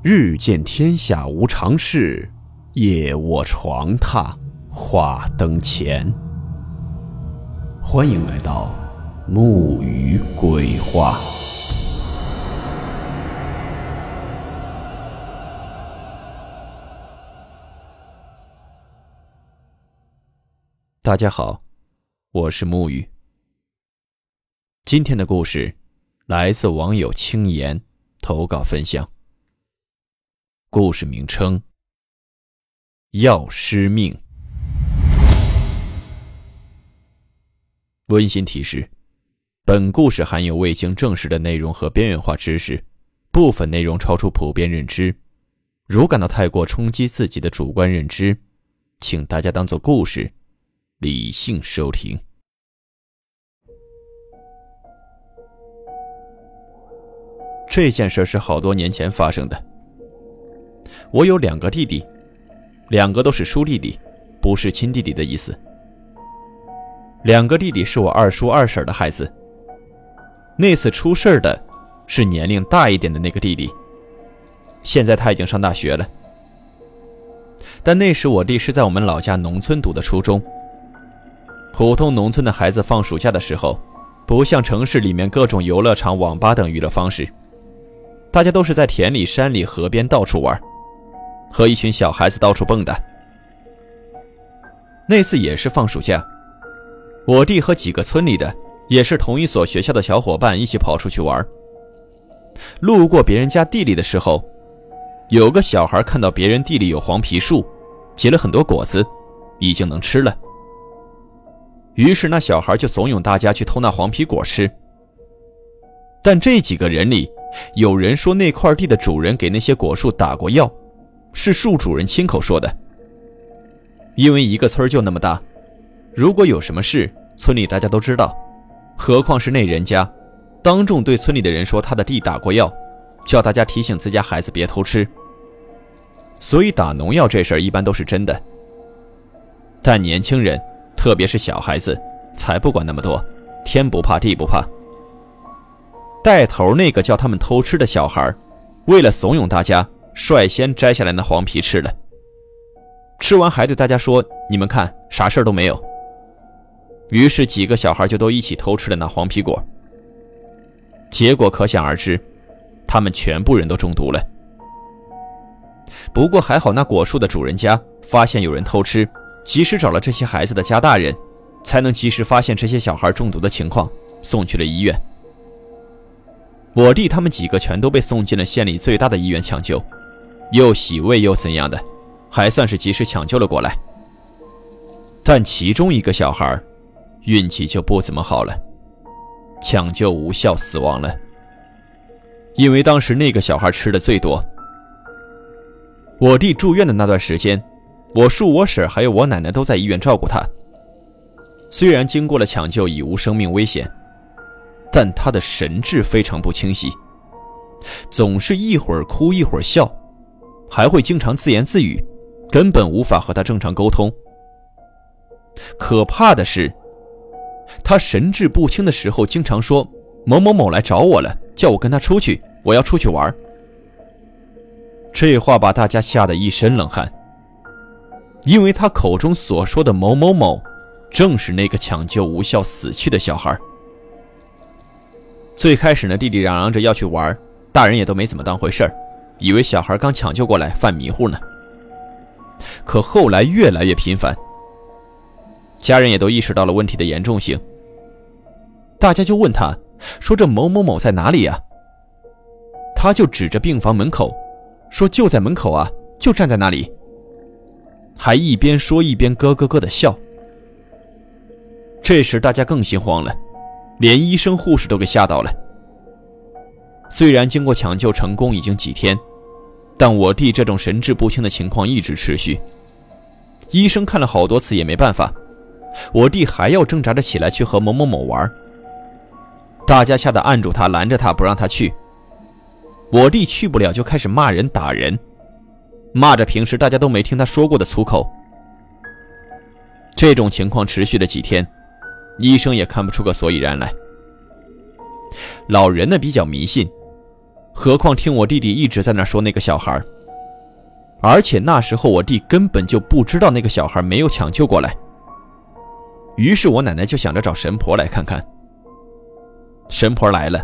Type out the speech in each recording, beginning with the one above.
日见天下无常事，夜卧床榻话灯前。欢迎来到木鱼鬼话。大家好，我是木鱼。今天的故事来自网友青岩投稿分享。故事名称：药师命。温馨提示：本故事含有未经证实的内容和边缘化知识，部分内容超出普遍认知。如感到太过冲击自己的主观认知，请大家当做故事，理性收听。这件事是好多年前发生的。我有两个弟弟，两个都是叔弟弟，不是亲弟弟的意思。两个弟弟是我二叔二婶的孩子。那次出事的，是年龄大一点的那个弟弟。现在他已经上大学了。但那时我弟是在我们老家农村读的初中。普通农村的孩子放暑假的时候，不像城市里面各种游乐场、网吧等娱乐方式，大家都是在田里、山里、河边到处玩。和一群小孩子到处蹦跶。那次也是放暑假，我弟和几个村里的，也是同一所学校的小伙伴一起跑出去玩。路过别人家地里的时候，有个小孩看到别人地里有黄皮树，结了很多果子，已经能吃了。于是那小孩就怂恿大家去偷那黄皮果吃。但这几个人里，有人说那块地的主人给那些果树打过药。是树主人亲口说的。因为一个村就那么大，如果有什么事，村里大家都知道，何况是那人家，当众对村里的人说他的地打过药，叫大家提醒自家孩子别偷吃。所以打农药这事儿一般都是真的。但年轻人，特别是小孩子，才不管那么多，天不怕地不怕。带头那个叫他们偷吃的小孩，为了怂恿大家。率先摘下来那黄皮吃了，吃完还对大家说：“你们看，啥事都没有。”于是几个小孩就都一起偷吃了那黄皮果。结果可想而知，他们全部人都中毒了。不过还好，那果树的主人家发现有人偷吃，及时找了这些孩子的家大人，才能及时发现这些小孩中毒的情况，送去了医院。我弟他们几个全都被送进了县里最大的医院抢救。又洗胃又怎样的，还算是及时抢救了过来。但其中一个小孩，运气就不怎么好了，抢救无效死亡了。因为当时那个小孩吃的最多。我弟住院的那段时间，我叔、我婶还有我奶奶都在医院照顾他。虽然经过了抢救，已无生命危险，但他的神志非常不清晰，总是一会儿哭一会儿笑。还会经常自言自语，根本无法和他正常沟通。可怕的是，他神志不清的时候，经常说某某某来找我了，叫我跟他出去，我要出去玩。这话把大家吓得一身冷汗，因为他口中所说的某某某，正是那个抢救无效死去的小孩。最开始呢，弟弟嚷嚷着要去玩，大人也都没怎么当回事儿。以为小孩刚抢救过来犯迷糊呢，可后来越来越频繁，家人也都意识到了问题的严重性。大家就问他，说这某某某在哪里呀？他就指着病房门口，说就在门口啊，就站在那里。还一边说一边咯咯咯的笑。这时大家更心慌了，连医生护士都给吓到了。虽然经过抢救成功已经几天。但我弟这种神志不清的情况一直持续，医生看了好多次也没办法，我弟还要挣扎着起来去和某某某玩。大家吓得按住他，拦着他不让他去。我弟去不了，就开始骂人打人，骂着平时大家都没听他说过的粗口。这种情况持续了几天，医生也看不出个所以然来。老人呢比较迷信。何况听我弟弟一直在那说那个小孩，而且那时候我弟根本就不知道那个小孩没有抢救过来。于是我奶奶就想着找神婆来看看。神婆来了，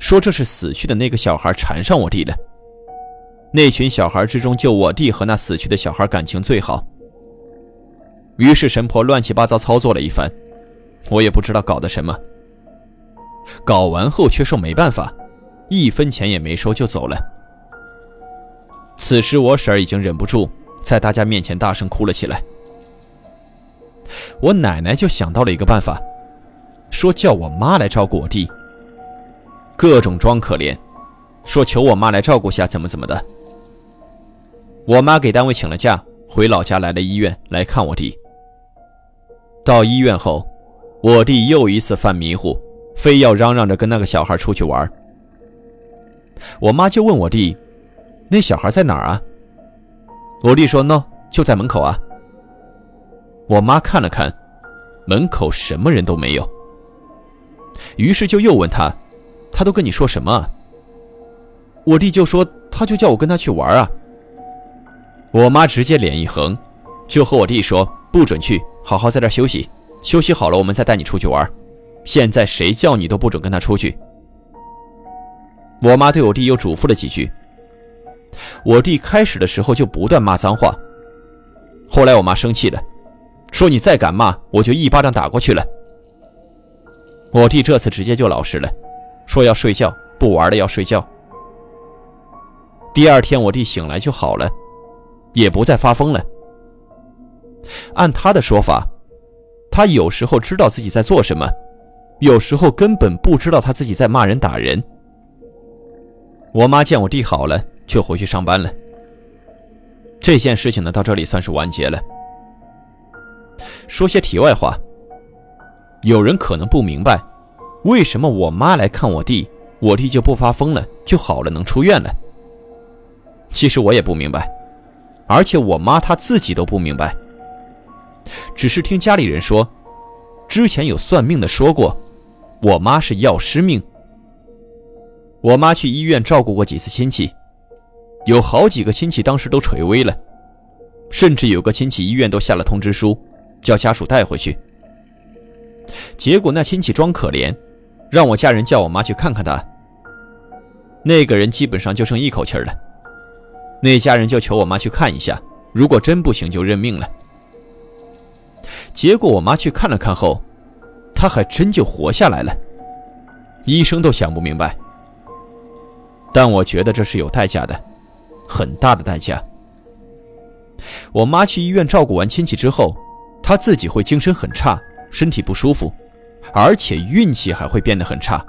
说这是死去的那个小孩缠上我弟了。那群小孩之中，就我弟和那死去的小孩感情最好。于是神婆乱七八糟操作了一番，我也不知道搞的什么。搞完后却说没办法，一分钱也没收就走了。此时我婶儿已经忍不住在大家面前大声哭了起来。我奶奶就想到了一个办法，说叫我妈来照顾我弟，各种装可怜，说求我妈来照顾下，怎么怎么的。我妈给单位请了假，回老家来了医院来看我弟。到医院后，我弟又一次犯迷糊，非要嚷嚷着跟那个小孩出去玩。我妈就问我弟：“那小孩在哪儿啊？”我弟说：“喏，就在门口啊。”我妈看了看，门口什么人都没有。于是就又问他：“他都跟你说什么？”我弟就说：“他就叫我跟他去玩啊。”我妈直接脸一横，就和我弟说：“不准去，好好在这休息，休息好了我们再带你出去玩。现在谁叫你都不准跟他出去。”我妈对我弟又嘱咐了几句。我弟开始的时候就不断骂脏话，后来我妈生气了。说你再敢骂，我就一巴掌打过去了。我弟这次直接就老实了，说要睡觉，不玩了，要睡觉。第二天我弟醒来就好了，也不再发疯了。按他的说法，他有时候知道自己在做什么，有时候根本不知道他自己在骂人打人。我妈见我弟好了，就回去上班了。这件事情呢，到这里算是完结了。说些题外话，有人可能不明白，为什么我妈来看我弟，我弟就不发疯了，就好了，能出院了。其实我也不明白，而且我妈她自己都不明白，只是听家里人说，之前有算命的说过，我妈是药师命。我妈去医院照顾过几次亲戚，有好几个亲戚当时都垂危了，甚至有个亲戚医院都下了通知书。叫家属带回去，结果那亲戚装可怜，让我家人叫我妈去看看他。那个人基本上就剩一口气了，那家人就求我妈去看一下，如果真不行就认命了。结果我妈去看了看后，他还真就活下来了，医生都想不明白。但我觉得这是有代价的，很大的代价。我妈去医院照顾完亲戚之后。她自己会精神很差，身体不舒服，而且运气还会变得很差。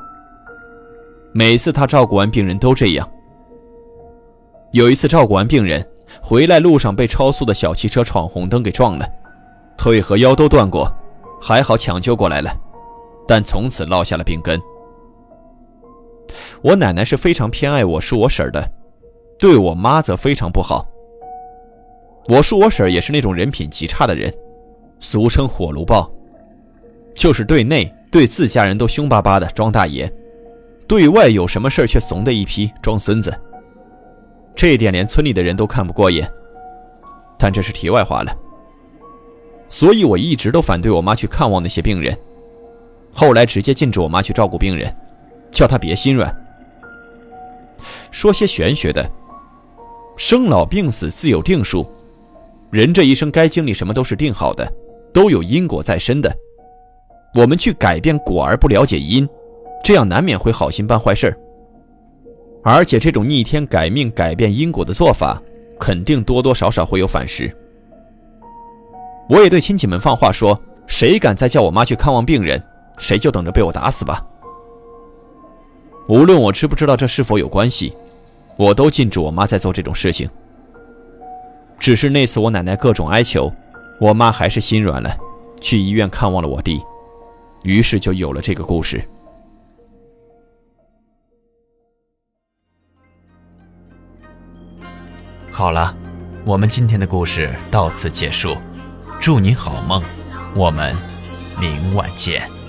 每次他照顾完病人都这样。有一次照顾完病人回来路上被超速的小汽车闯红灯给撞了，腿和腰都断过，还好抢救过来了，但从此落下了病根。我奶奶是非常偏爱我叔我婶的，对我妈则非常不好。我叔我婶也是那种人品极差的人。俗称火炉豹，就是对内对自家人都凶巴巴的装大爷，对外有什么事却怂的一批装孙子。这一点连村里的人都看不过眼。但这是题外话了。所以我一直都反对我妈去看望那些病人，后来直接禁止我妈去照顾病人，叫她别心软。说些玄学的，生老病死自有定数，人这一生该经历什么都是定好的。都有因果在身的，我们去改变果而不了解因，这样难免会好心办坏事而且这种逆天改命、改变因果的做法，肯定多多少少会有反噬。我也对亲戚们放话说：谁敢再叫我妈去看望病人，谁就等着被我打死吧。无论我知不知道这是否有关系，我都禁止我妈再做这种事情。只是那次我奶奶各种哀求。我妈还是心软了，去医院看望了我弟，于是就有了这个故事。好了，我们今天的故事到此结束，祝您好梦，我们明晚见。